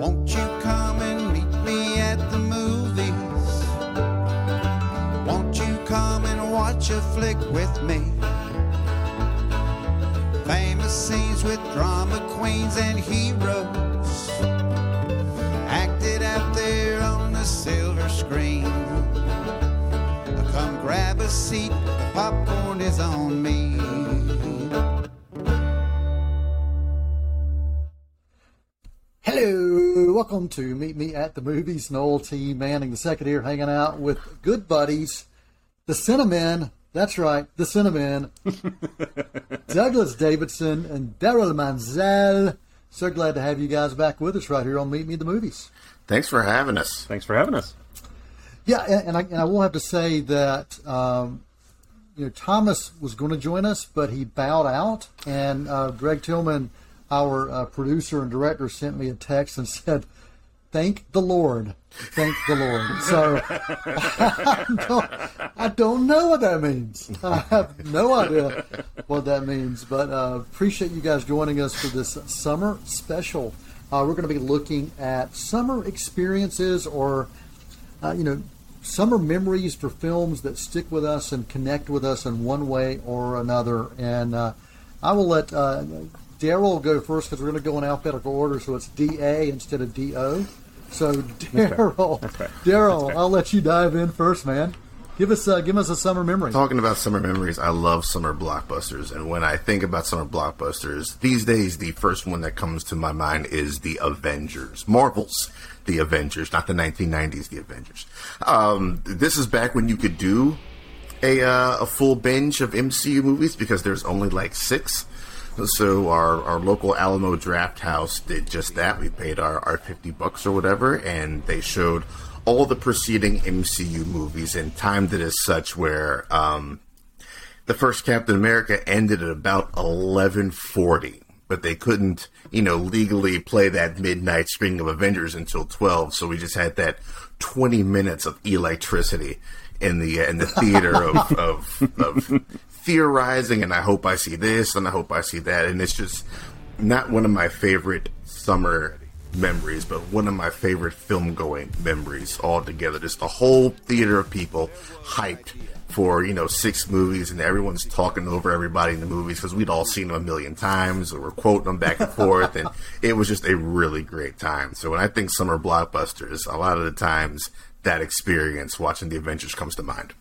Won't you come and meet me at the movies? Won't you come and watch a flick with me? Famous scenes with drama queens and heroes acted out there on the silver screen. Come grab a seat, the popcorn is on me. Welcome to Meet Me at the Movies. Noel T. Manning, the second here, hanging out with good buddies, the Cinnamon. That's right, the Cinnamon. Douglas Davidson and Daryl Manzel. So glad to have you guys back with us right here on Meet Me at the Movies. Thanks for having us. Thanks for having us. Yeah, and, and I, and I will have to say that um, you know Thomas was going to join us, but he bowed out, and uh, Greg Tillman, our uh, producer and director, sent me a text and said, "Thank the Lord, thank the Lord." So I don't, I don't know what that means. I have no idea what that means, but uh, appreciate you guys joining us for this summer special. Uh, we're going to be looking at summer experiences or uh, you know, summer memories for films that stick with us and connect with us in one way or another. And uh, I will let Daryl go first because we're going to go in alphabetical order, so it's D A instead of D O. So Daryl, Daryl, I'll let you dive in first, man. Give us uh, give us a summer memory. Talking about summer memories, I love summer blockbusters, and when I think about summer blockbusters these days, the first one that comes to my mind is the Avengers, Marvel's The Avengers, not the 1990s The Avengers. Um, this is back when you could do a uh, a full binge of MCU movies because there's only like six. So our, our local Alamo Drafthouse did just that. We paid our, our 50 bucks or whatever, and they showed all the preceding MCU movies and timed it as such where um, the first Captain America ended at about 1140 but they couldn't, you know, legally play that midnight screening of Avengers until 12, so we just had that 20 minutes of electricity in the in the theater of, of, of theorizing and I hope I see this and I hope I see that and it's just not one of my favorite summer memories, but one of my favorite film going memories altogether. Just the whole theater of people hyped for you know six movies, and everyone's talking over everybody in the movies because we'd all seen them a million times, or we're quoting them back and forth, and it was just a really great time. So when I think summer blockbusters, a lot of the times that experience watching the Avengers comes to mind.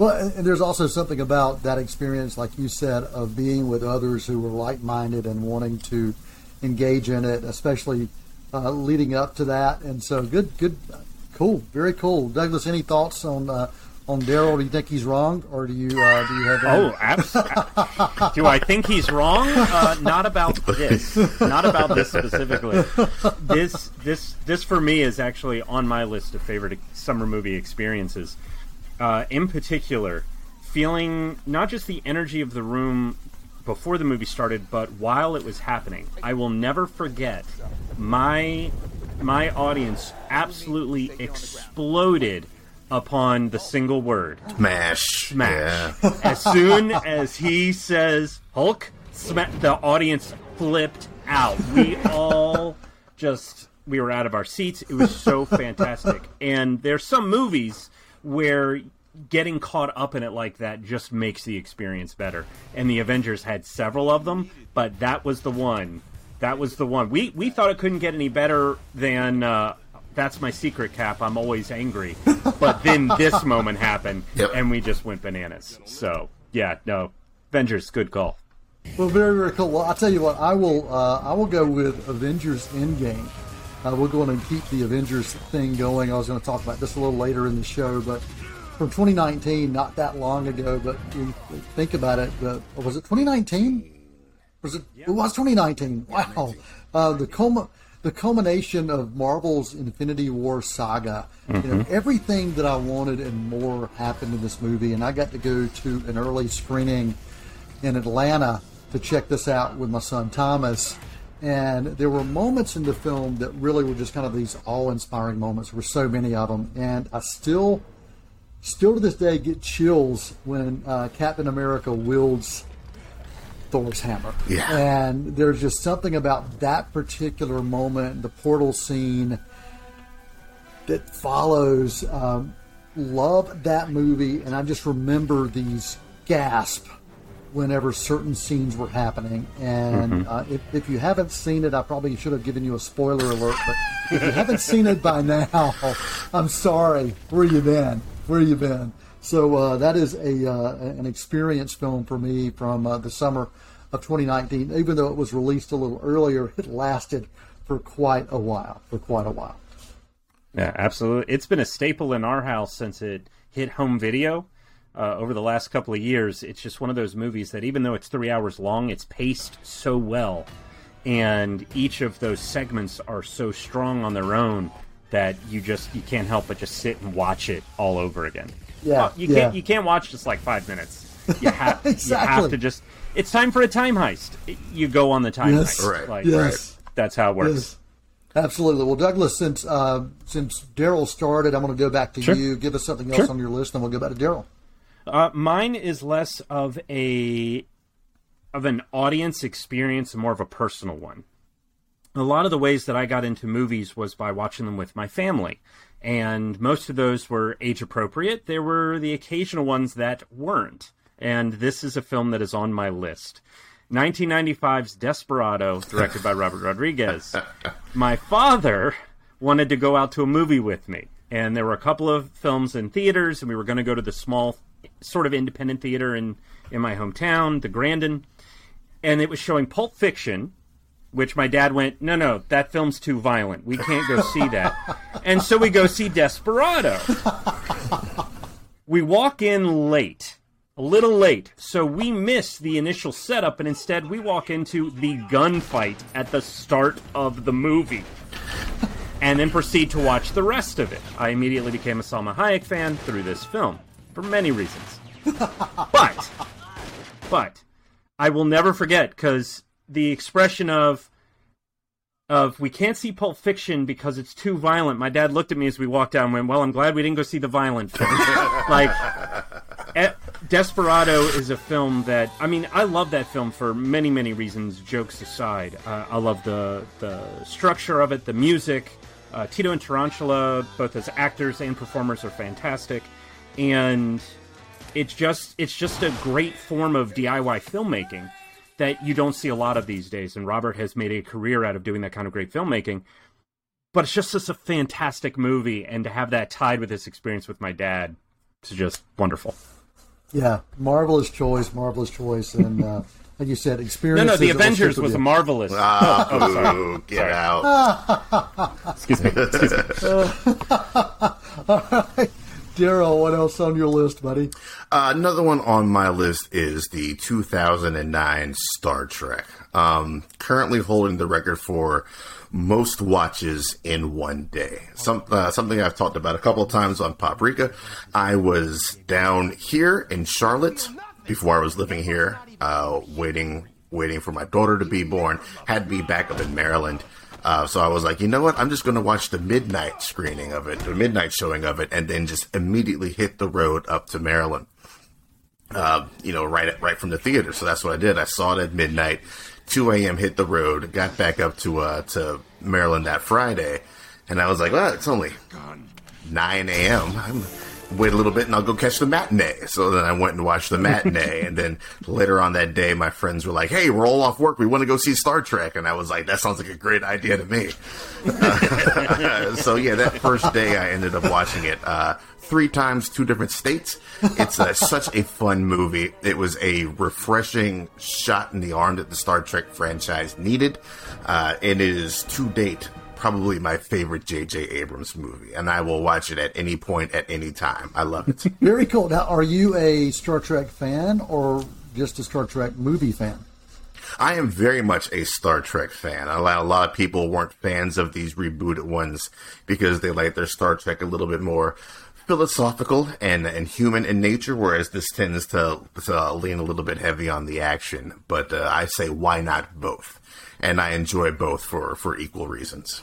Well, and there's also something about that experience, like you said, of being with others who were like-minded and wanting to engage in it, especially uh, leading up to that. And so, good, good, cool, very cool. Douglas, any thoughts on uh, on Daryl? Do you think he's wrong, or do you uh, do you have? Any... Oh, abs- do I think he's wrong? Uh, not about this. Not about this specifically. This this this for me is actually on my list of favorite summer movie experiences. Uh, in particular, feeling not just the energy of the room before the movie started, but while it was happening. I will never forget my my audience absolutely exploded upon the single word Smash. smash. Yeah. As soon as he says Hulk, sma- the audience flipped out. We all just we were out of our seats. It was so fantastic. And there's some movies where getting caught up in it like that just makes the experience better. And the Avengers had several of them, but that was the one. That was the one. We we thought it couldn't get any better than uh, that's my secret cap. I'm always angry. But then this moment happened, Yep. and we just went bananas. So yeah, no, Avengers, good call. Well, very very cool. Well, I'll tell you what. I will uh, I will go with Avengers Endgame. Uh, we're going to keep the Avengers thing going. I was going to talk about this a little later in the show, but from 2019, not that long ago. But you think about it, uh, was it 2019? Was it? It was 2019. Wow. Uh, the coma, the culmination of Marvel's Infinity War saga. You know, everything that I wanted and more happened in this movie, and I got to go to an early screening in Atlanta to check this out with my son Thomas. And there were moments in the film that really were just kind of these awe-inspiring moments. There were so many of them, and I still, still to this day, get chills when uh, Captain America wields Thor's hammer. Yeah. And there's just something about that particular moment, the portal scene that follows. Um, love that movie, and I just remember these gasp whenever certain scenes were happening. And uh, if, if you haven't seen it, I probably should have given you a spoiler alert. But if you haven't seen it by now, I'm sorry. Where you been? Where you been? So uh, that is a uh, an experience film for me from uh, the summer of 2019. Even though it was released a little earlier, it lasted for quite a while. For quite a while. Yeah, absolutely. It's been a staple in our house since it hit home video uh, over the last couple of years. It's just one of those movies that, even though it's three hours long, it's paced so well, and each of those segments are so strong on their own that you just you can't help but just sit and watch it all over again. Yeah, Well, you yeah. can't you can't watch just like five minutes. You have you have to just. It's time for a time heist. You go on the time Yes. heist. Right. Like, Yes. That's how it works. Yes. Absolutely. Well, Douglas, since uh, since Daryl started, I'm going to go back to Sure. you. Give us something else Sure. on your list, and we'll go back to Daryl. Uh, mine is less of a of an audience experience and more of a personal one. A lot of the ways that I got into movies was by watching them with my family, and most of those were age appropriate. There were the occasional ones that weren't, and this is a film that is on my list. 1995's Desperado, directed by Robert Rodriguez. My father wanted to go out to a movie with me, and there were a couple of films in theaters, and we were going to go to the small, sort of independent theater in in my hometown, the Grandin, and it was showing Pulp Fiction, which my dad went, no, no, that film's too violent. We can't go see that. and so we go see Desperado. we walk in late, a little late, so we miss the initial setup, and instead we walk into the gunfight at the start of the movie. And then proceed to watch the rest of it. I immediately became a Salma Hayek fan through this film, for many reasons. but, but, I will never forget because the expression of of we can't see Pulp Fiction because it's too violent. My dad looked at me as we walked down and went, "Well, I'm glad we didn't go see the violent film." like eh, Desperado is a film that I mean, I love that film for many, many reasons. Jokes aside, uh, I love the the structure of it, the music. Uh, Tito and Tarantula, both as actors and performers, are fantastic, and it's just it's just a great form of DIY filmmaking that you don't see a lot of these days. And Robert has made a career out of doing that kind of great filmmaking. But it's just such a fantastic movie, and to have that tied with this experience with my dad, is just wonderful. Yeah, marvelous choice, marvelous choice, and uh, like you said, experience. no, no, the Avengers was a marvelous. Ah, Oh, sorry. boo, get out. Excuse me. Excuse me. Daryl, what else on your list, buddy? Uh, another one on my list is the 2009 Star Trek. Um, currently holding the record for most watches in one day. Some, uh, something I've talked about a couple of times on Poprika. I was down here in Charlotte before I was living here, uh, waiting, waiting for my daughter to be born. Had to be back up in Maryland. Uh, so I was like, you know what? I'm just going to watch the midnight screening of it, the midnight showing of it, and then just immediately hit the road up to Maryland. Uh, you know, right right from the theater. So that's what I did. I saw it at midnight. 2 a.m. hit the road. Got back up to uh, to Maryland that Friday, and I was like, well, it's only 9 a.m. I'm wait a little bit and I'll go catch the matinee. So then I went and watched the matinee, and then later on that day, my friends were like, "Hey, we're all off work. We want to go see Star Trek," and I was like, "That sounds like a great idea to me." so yeah, that first day I ended up watching it. Uh, Three times, two different states. It's uh, such a fun movie. It was a refreshing shot in the arm that the Star Trek franchise needed. Uh, and it is to date probably my favorite J.J. Abrams movie, and I will watch it at any point, at any time. I love it. Very cool. Now, are you a Star Trek fan or just a Star Trek movie fan? I am very much a Star Trek fan. A lot, a lot of people weren't fans of these rebooted ones because they like their Star Trek a little bit more philosophical and, and human in nature, whereas this tends to, to lean a little bit heavy on the action. But uh, I say, why not both? And I enjoy both for, for equal reasons.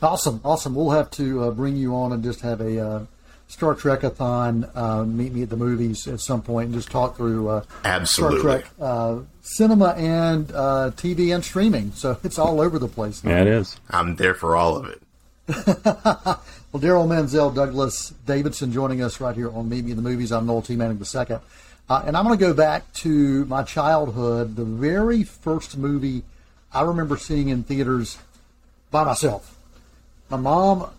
Awesome, awesome. We'll have to uh, bring you on and just have a uh, Star Trek-a-thon, uh, meet me at the movies at some point and just talk through uh, Absolutely. Star Trek uh, cinema and uh, TV and streaming. So it's all over the place. now. Yeah, it is. I'm there for all of it. Well, Daryl Manzel, Douglas Davidson joining us right here on Meet Me in the Movies. I'm Noel T. Manning II. Uh, and I'm going to go back to my childhood. The very first movie I remember seeing in theaters by myself. My mom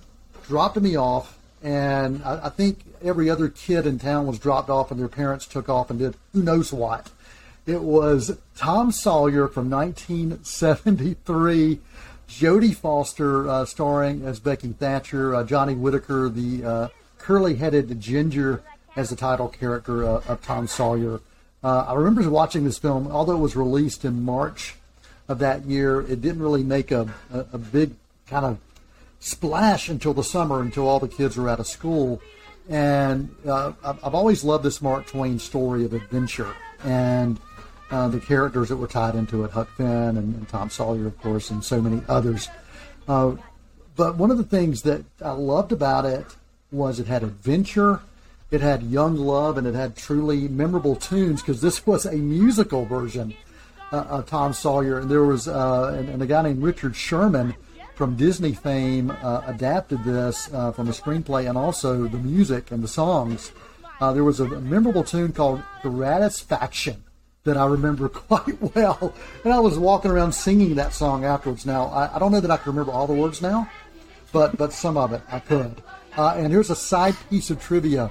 dropped me off, and I, I think every other kid in town was dropped off, and their parents took off and did who knows what. It was Tom Sawyer from 1973. Jodie Foster uh, starring as Becky Thatcher, uh, Johnny Whitaker, the uh, curly-headed ginger, as the title character uh, of Tom Sawyer. Uh, I remember watching this film, although it was released in March of that year. It didn't really make a, a, a big kind of splash until the summer, until all the kids are out of school. And uh, I've always loved this Mark Twain story of adventure and uh, the characters that were tied into it, Huck Finn and, and Tom Sawyer, of course, and so many others. Uh, but one of the things that I loved about it was it had adventure, it had young love, and it had truly memorable tunes because this was a musical version uh, of Tom Sawyer. And there was, uh, and, and a guy named Richard Sherman from Disney fame uh, adapted this uh, from a screenplay and also the music and the songs. Uh, there was a, memorable tune called Gratifaction that I remember quite well. And I was walking around singing that song afterwards. Now, I, I don't know that I can remember all the words now, but, but some of it I could. Uh, and here's a side piece of trivia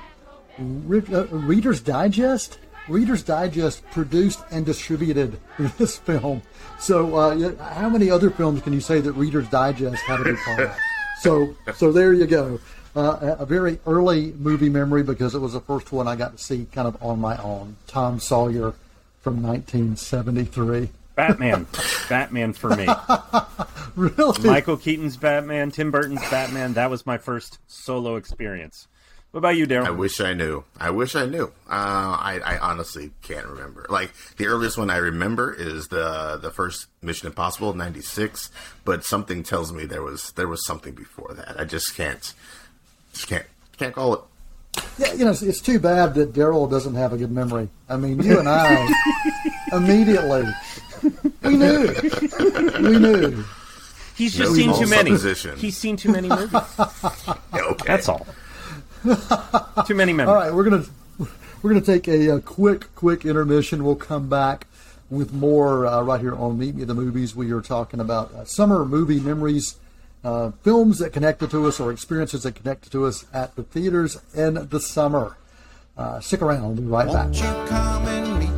Re- uh, Reader's Digest. Reader's Digest produced and distributed this film. So, uh, how many other films can you say that Reader's Digest had a big part of? So, so there you go. Uh, a a very early movie memory because it was the first one I got to see kind of on my own. Tom Sawyer from 1973. Batman. Batman for me. Really? Michael Keaton's Batman, Tim Burton's Batman. That was my first solo experience. What about you, Daryl? I wish I knew. I wish I knew. Uh, I, I honestly can't remember. Like the earliest one I remember is the the first Mission Impossible '96, but something tells me there was there was something before that. I just can't just can't can't call it. Yeah, you know, it's, it's too bad that Daryl doesn't have a good memory. I mean, you and I immediately we knew, we knew. He's just No seen too many. He's seen too many movies. Yeah, okay, That's all. too many memories. All right, we're gonna we're gonna take a, uh quick quick intermission. We'll come back with more uh, right here on Meet Me at the Movies. We are talking about uh, summer movie memories, uh, films that connected to us, or experiences that connected to us at the theaters in the summer. Uh, stick around. We'll be right back. Won't you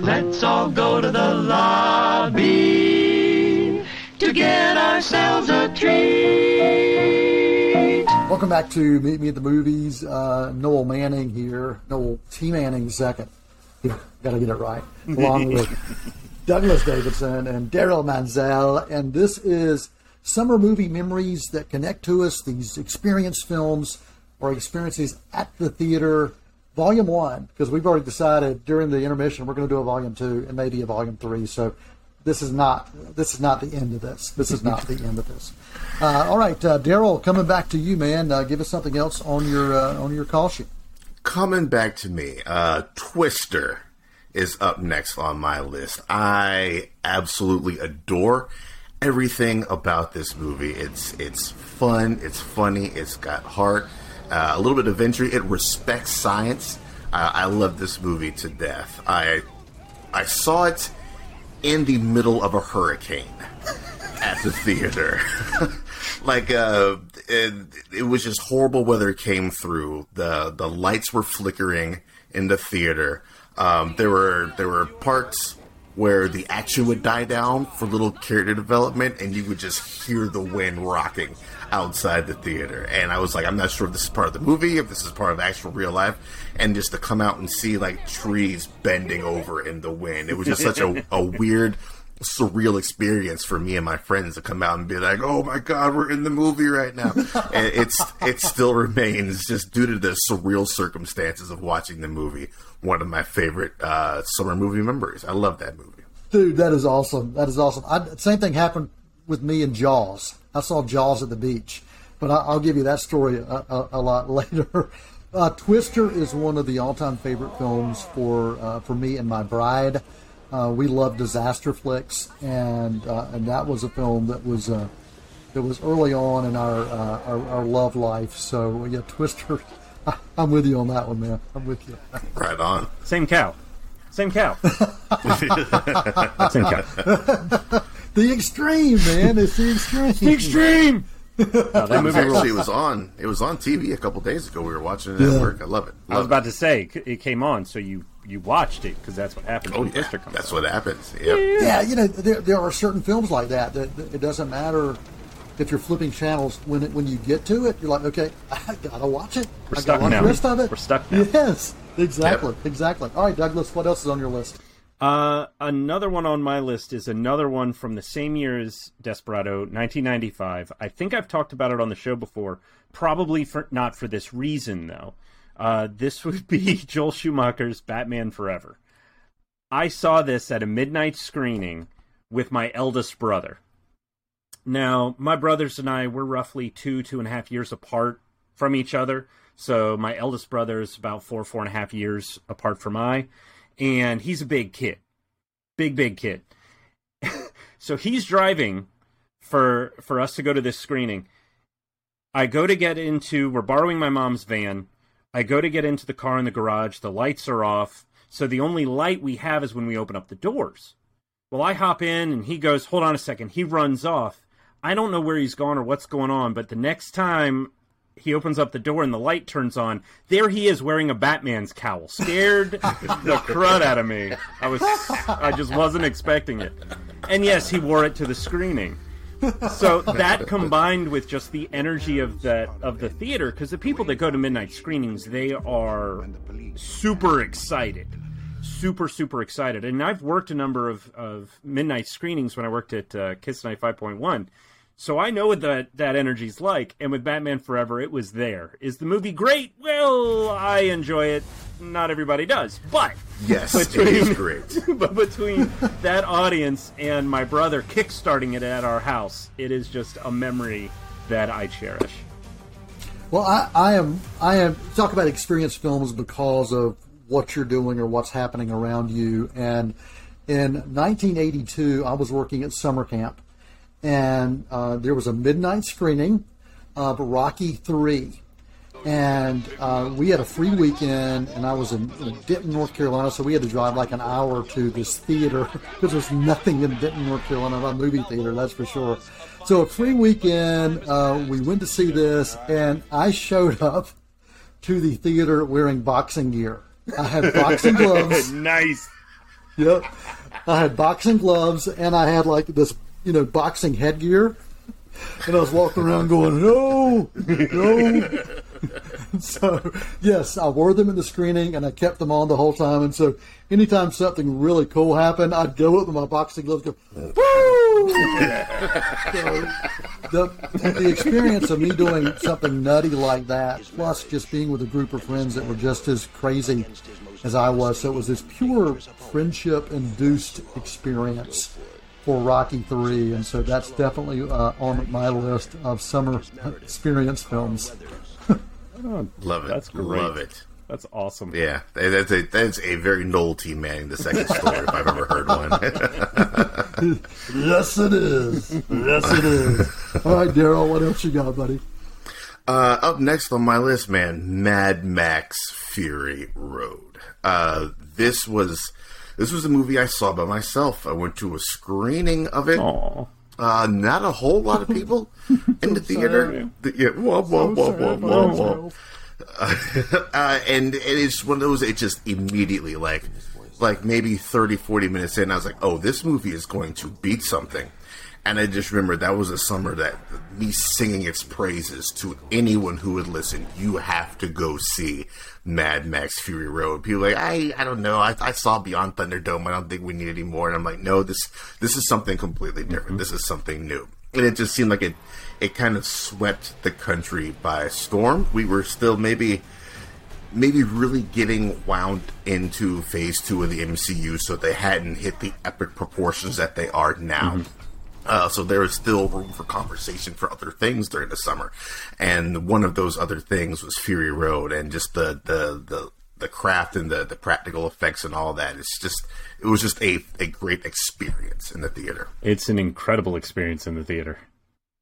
Let's all go to the lobby to get ourselves a treat. Welcome back to Meet Me at the Movies. Uh, Noel Manning here. Noel T. Manning second. Yeah, Got to get it right. Along with Douglas Davidson and Daryl Manzel. And this is summer movie memories that connect to us, these experience films or experiences at the theater. Volume one, because we've already decided during the intermission we're going to do a volume two and maybe a volume three. So this is not this is not the end of this. This is not the end of this. Uh, all right, uh, Daryl, coming back to you, man. Uh, give us something else on your uh, on your call sheet. coming back to me, uh, Twister is up next on my list. I absolutely adore everything about this movie. It's it's fun, it's funny, it's got heart, uh, a little bit of adventure. It respects science. Uh, I love this movie to death. I I saw it in the middle of a hurricane at the theater. like uh it, it was just horrible weather came through. The the lights were flickering in the theater. Um there were there were parts where the action would die down for little character development, and you would just hear the wind rocking outside the theater. And I was like, I'm not sure if this is part of the movie, if this is part of actual real life, and just to come out and see like trees bending over in the wind, it was just such a, a weird surreal experience for me and my friends to come out and be like, "Oh my god, we're in the movie right now." and it's it still remains just due to the surreal circumstances of watching the movie one of my favorite uh, summer movie memories. I love that movie. Dude, that is awesome. That is awesome. I, same thing happened with me and Jaws. I saw Jaws at the beach, but I, will give you that story a, a, a lot later. Uh, Twister is one of the all-time favorite films for uh, for me and my bride. Uh, we love disaster flicks, and uh, and that was a film that was uh, that was early on in our, uh, our, our love life. So yeah, Twister. I, am with you on that one, man. I'm with you. Right on. Same cow. Same cow. Same cow. The extreme, man. It's the extreme. The extreme. No, that movie actually was on. It was on TV a couple days ago. We were watching it at work. I love it. Love I was about it. to say it came on, so you you watched it because that's what happens oh, when yeah. Comes. That's on. what happens. Yep. Yeah, you know there, there are certain films like that that, that it doesn't matter if you're flipping channels when it, when you get to it, you're like, okay, I gotta watch it. We're I stuck now. The rest of it. We're stuck now. Yes, exactly, yep. exactly. All right, Douglas, what else is on your list? Uh, another one on my list is another one from the same year as Desperado, 1995. I think I've talked about it on the show before. Probably for not for this reason though. Uh, this would be Joel Schumacher's Batman Forever. I saw this at a midnight screening with my eldest brother. Now, my brothers and I were roughly two, two and a half years apart from each other. So my eldest brother is about four, four and a half years apart from I and he's a big kid, big big kid. so he's driving for for us to go to this screening. I go to get into we're borrowing my mom's van. I go to get into the car in the garage. The lights are off. So the only light we have is when we open up the doors. Well, I hop in and he goes, "Hold on a second. He runs off. I don't know where he's gone or what's going on, but the next time he opens up the door and the light turns on. There he is wearing a Batman's cowl. Scared the crud out of me. I was I just wasn't expecting it. And yes, he wore it to the screening. So that combined with just the energy of the of the theater because the people that go to midnight screenings, they are super excited. Super, super excited. And I've worked a number of, of midnight screenings when I worked at uh, Kiss Night 5.1 so I know what that that energy's like, and with Batman Forever, it was there. Is the movie great? Well, I enjoy it. Not everybody does, but yes, between, it is great. but between that audience and my brother kickstarting it at our house, it is just a memory that I cherish. Well, I, I am I am talk about experience films because of what you're doing or what's happening around you. And in 1982, I was working at summer camp and uh, there was a midnight screening of Rocky Three, and uh, we had a free weekend, and I was in, in, Denton, North Carolina, so we had to drive like an hour to this theater because there's nothing in Denton, North Carolina, a movie theater, that's for sure. So a free weekend, uh, we went to see this, and I showed up to the theater wearing boxing gear. I had boxing gloves. nice. Yep. I had boxing gloves, and I had like this you know, boxing headgear. And I was walking around going, no, no. so, yes, I wore them in the screening and I kept them on the whole time. And so, anytime something really cool happened, I'd go up with my boxing gloves, go, woo! so, the, the experience of me doing something nutty like that, plus just being with a group of friends that were just as crazy as I was, so it was this pure friendship induced experience for Rocky Three, and so that's definitely uh, on my list of summer experience films. oh, Love it. That's great. Love it. That's awesome. Yeah, that's a that's a very Noel T. Manning the second story if I've ever heard one. yes, it is. Yes, it is. All right, Daryl, what else you got, buddy? Uh, up next on my list, man, Mad Max Fury Road. Uh, this was this was a movie I saw by myself. I went to a screening of it. Uh, not a whole lot of people in the theater. The, yeah, whoa, whoa, whoa, whoa, whoa, whoa. Uh, and, and it's one of those. It just immediately like like maybe 30, 40 minutes in, I was like, oh, this movie is going to beat something. And I just remember that was a summer that me singing its praises to anyone who would listen. You have to go see Mad Max Fury Road. People are like, I, I don't know. I, I saw Beyond Thunderdome. I don't think we need any more. And I'm like, no, this, this is something completely different. Mm-hmm. This is something new. And it just seemed like it, it kind of swept the country by storm. We were still maybe, maybe really getting wound into phase two of the MCU, so they hadn't hit the epic proportions that they are now. Mm-hmm. Uh, so there is still room for conversation for other things during the summer, and one of those other things was Fury Road, and just the the the, the craft and the the practical effects and all that. It's just it was just a a great experience in the theater. It's an incredible experience in the theater.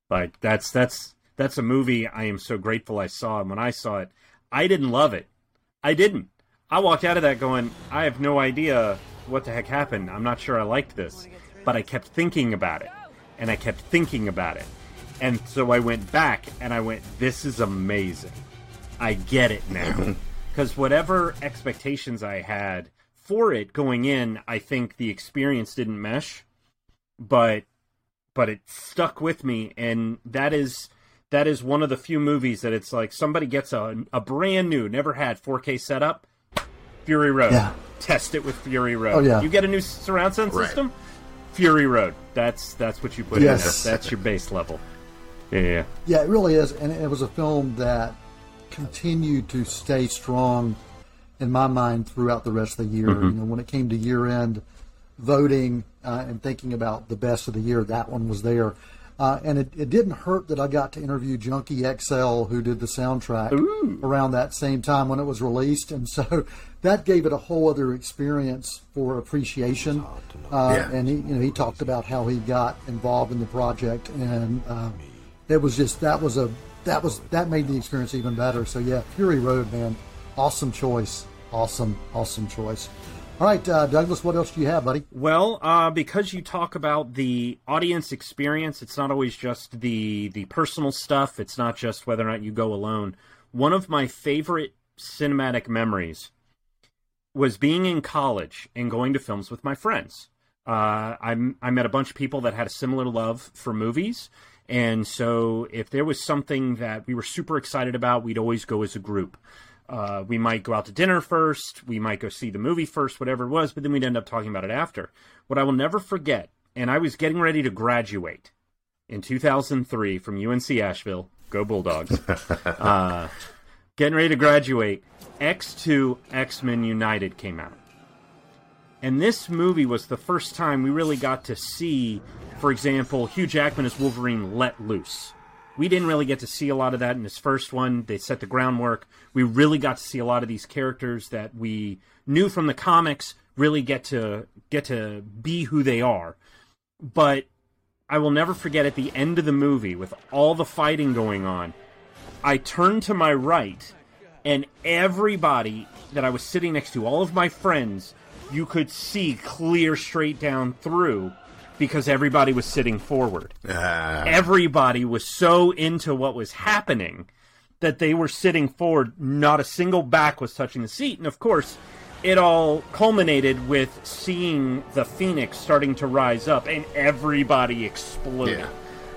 Like that's that's that's a movie I am so grateful I saw, and when I saw it, I didn't love it. I didn't. I walked out of that going, I have no idea what the heck happened. I'm not sure I liked this, but I kept thinking about it and I kept thinking about it. And so I went back and I went, this is amazing. I get it now. Because whatever expectations I had for it going in, I think the experience didn't mesh, but but it stuck with me, and that is that is one of the few movies that it's like somebody gets a a brand new, never had 4K setup, Fury Road. Yeah. Test it with Fury Road. Oh yeah. You get a new surround sound Right. system. Fury Road. That's that's what you put Yes. in. there. That's your base level. Yeah, yeah. Yeah, it really is, and it was a film that continued to stay strong in my mind throughout the rest of the year. You know, when it came to year end voting uh, and thinking about the best of the year, that one was there. Uh, and it, it didn't hurt that I got to interview Junkie XL, who did the soundtrack around that same time when it was released, and so that gave it a whole other experience for appreciation. Uh, Yeah. And he, you know, he talked about how he got involved in the project, and um, it was just that was a that was that made the experience even better. So yeah, Fury Road, man, awesome choice, awesome, awesome choice. All right, uh, Douglas, what else do you have, buddy? Well, uh, because you talk about the audience experience, it's not always just the the personal stuff. It's not just whether or not you go alone. One of my favorite cinematic memories was being in college and going to films with my friends. Uh, I, I met a bunch of people that had a similar love for movies. And so if there was something that we were super excited about, we'd always go as a group. Uh, we might go out to dinner first, we might go see the movie first, whatever it was, but then we'd end up talking about it after. What I will never forget, and I was getting ready to graduate in 2003 from UNC Asheville, go Bulldogs, uh, getting ready to graduate, X2 X Men United came out. And this movie was the first time we really got to see, for example, Hugh Jackman as Wolverine let loose. We didn't really get to see a lot of that in his first one. They set the groundwork. We really got to see a lot of these characters that we knew from the comics really get to get to be who they are. But I will never forget at the end of the movie with all the fighting going on, I turned to my right and everybody that I was sitting next to, all of my friends, you could see clear straight down through because everybody was sitting forward. Ah, Everybody was so into what was happening that they were sitting forward. Not a single back was touching the seat. And of course, it all culminated with seeing the Phoenix starting to rise up and everybody exploded. Yeah.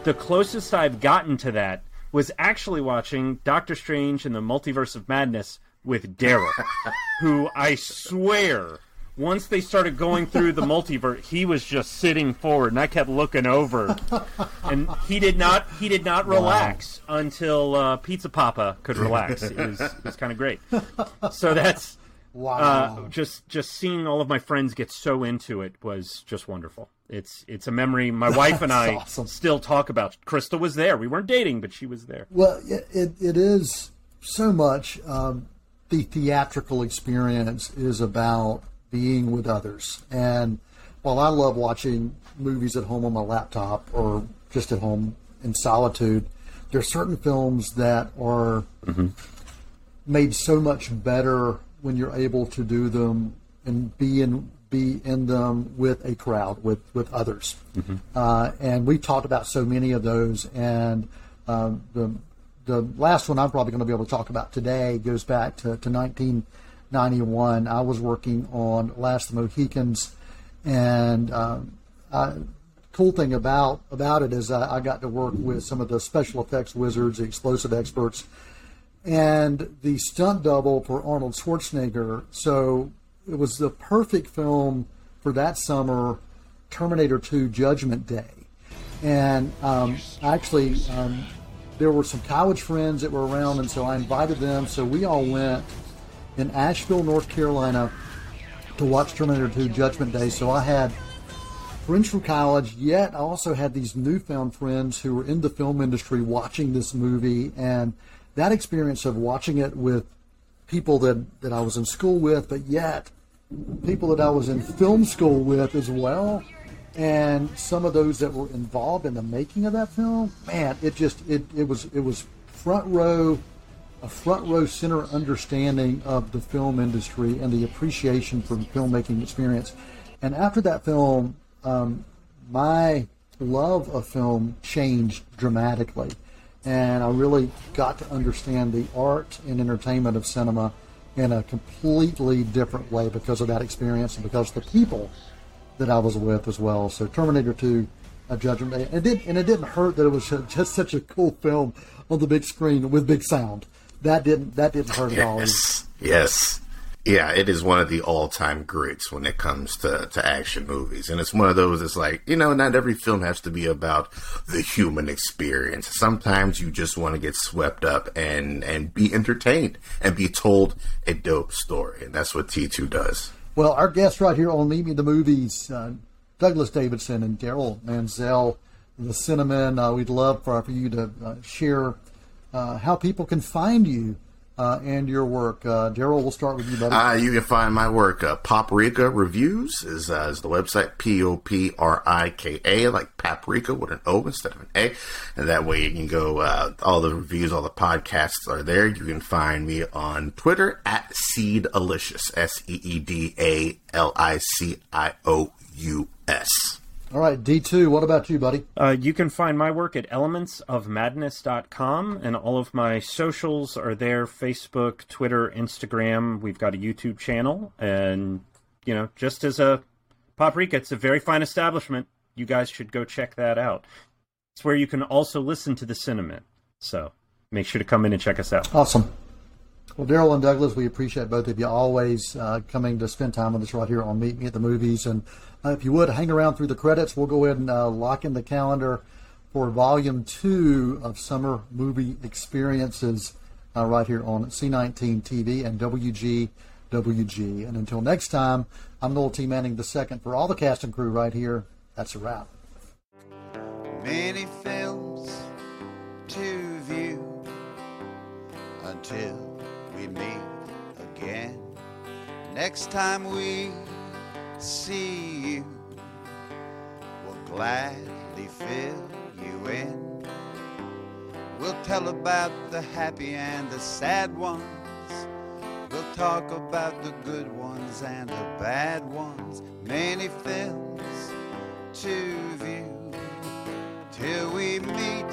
The closest I've gotten to that was actually watching Doctor Strange and the Multiverse of Madness with Daryl, who I swear, once they started going through the multiverse, he was just sitting forward, and I kept looking over, and he did not he did not relax until uh, Pizza Poppa could relax. It was, it was kind of great. So that's Wow. uh, just just seeing all of my friends get so into it was just wonderful. It's it's a memory my wife and I awesome. still talk about. Krista was there. We weren't dating, but she was there. Well, it, it, it is so much. Um, the theatrical experience is about being with others. And while I love watching movies at home on my laptop or just at home in solitude, there are certain films that are made so much better when you're able to do them and be in be in them with a crowd with with others. Uh, and we've talked about so many of those and um, the the last one I'm probably going to be able to talk about today goes back to, to '91, I was working on Last of the Mohicans, and um, I, cool thing about about it is I, I got to work with some of the special effects wizards, the explosive experts, and the stunt double for Arnold Schwarzenegger. So it was the perfect film for that summer, Terminator 2 Judgment Day. And um, actually, um, there were some college friends that were around, and so I invited them. So we all went in Asheville, North Carolina, to watch Terminator 2 Judgment Day. So I had friends from college, yet I also had these newfound friends who were in the film industry watching this movie. And that experience of watching it with people that, that I was in school with, but yet people that I was in film school with as well, and some of those that were involved in the making of that film, man, it just it, it was it was front row a front row center understanding of the film industry and the appreciation for filmmaking experience. And after that film, um, my love of film changed dramatically. And I really got to understand the art and entertainment of cinema in a completely different way because of that experience and because of the people that I was with as well. So Terminator 2, A Judgment Day. And it, did, and it didn't hurt that it was just such a cool film on the big screen with big sound that didn't that didn't hurt at all. Yes, yes, yeah. It is one of the all-time greats when it comes to to action movies, and it's one of those. It's like you know, not every film has to be about the human experience. Sometimes you just want to get swept up and and be entertained and be told a dope story, and that's what T two does. Well, our guests right here on Meet Me the Movies, uh, Douglas Davidson and Daryl Mansell, the Cinnamon. Uh, we'd love for, for you to uh, share uh, how people can find you uh, and your work. Uh, Daryl, we'll start with you, buddy. Uh, you can find my work. Uh, Poprika Reviews is, uh, is the website. P O P R I K A, like paprika with an O instead of an A. And that way you can go, all the reviews, all the podcasts are there. You can find me on Twitter at Seedalicious. S E E D A L I C I O U S. All right, D2, what about you, buddy? Uh, you can find my work at elementsofmadness.com, and all of my socials are there Facebook, Twitter, Instagram. We've got a YouTube channel, and, you know, just as a Poprika, it's a very fine establishment. You guys should go check that out. It's where you can also listen to the Cinnamon. So make sure to come in and check us out. Awesome. Well, Daryl and Douglas, we appreciate both of you always uh, coming to spend time with us right here on Meet Me at the Movies. And uh, if you would hang around through the credits, we'll go ahead and uh, lock in the calendar for Volume Two of Summer Movie Experiences uh, right here on C19 TV and WGWG. And until next time, I'm Noel T. Manning II for all the cast and crew right here. That's a wrap. Many films to view until Next time we see you, we'll gladly fill you in. We'll tell about the happy and the sad ones. We'll talk about the good ones and the bad ones. Many films to view till we meet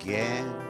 again.